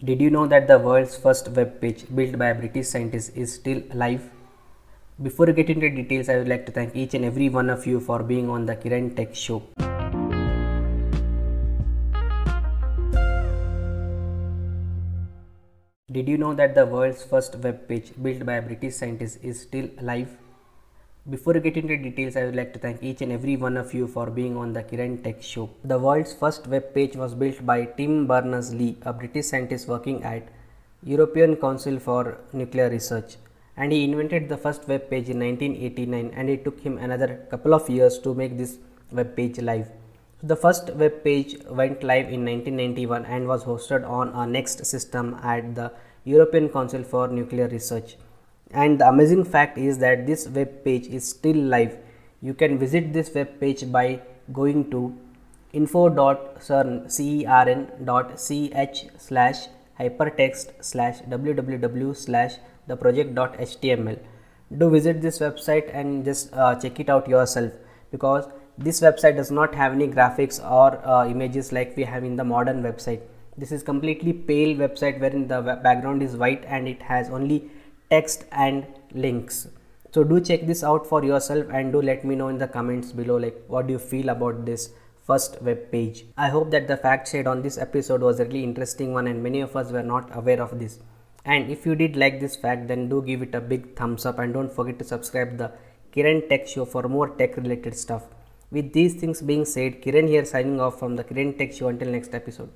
Did you know that the world's first web page built by a British scientist is still alive? Before we get into details, I would like to thank each and every one of you for being on the Kiran Tech Show. Did you know that the world's first web page built by a British scientist is still alive? Before we get into details, I would like to thank each and every one of you for being on the Kiran Tech Show. The world's first web page was built by Tim Berners-Lee, a British scientist working at European Council for Nuclear Research. And he invented the first web page in 1989 and it took him another couple of years to make this web page live. The first web page went live in 1991 and was hosted on a NeXT system at the European Council for Nuclear Research and the amazing fact is that this web page is still live. You can visit this web page by going to info.cern.ch slash hypertext slash www slash the do visit this website and just uh, check it out yourself because this website does not have any graphics or uh, images like we have in the modern website. This is completely pale website wherein the background is white and it has only text and links. So do check this out for yourself and do let me know in the comments below like what do you feel about this first web page? I hope that the fact shared on this episode was a really interesting one and many of us were not aware of this. And if you did like this fact then do give it a big thumbs up and don't forget to subscribe the kiran tech show for more tech related stuff. With these things being said kiran here signing off from the kiran tech show. Until next episode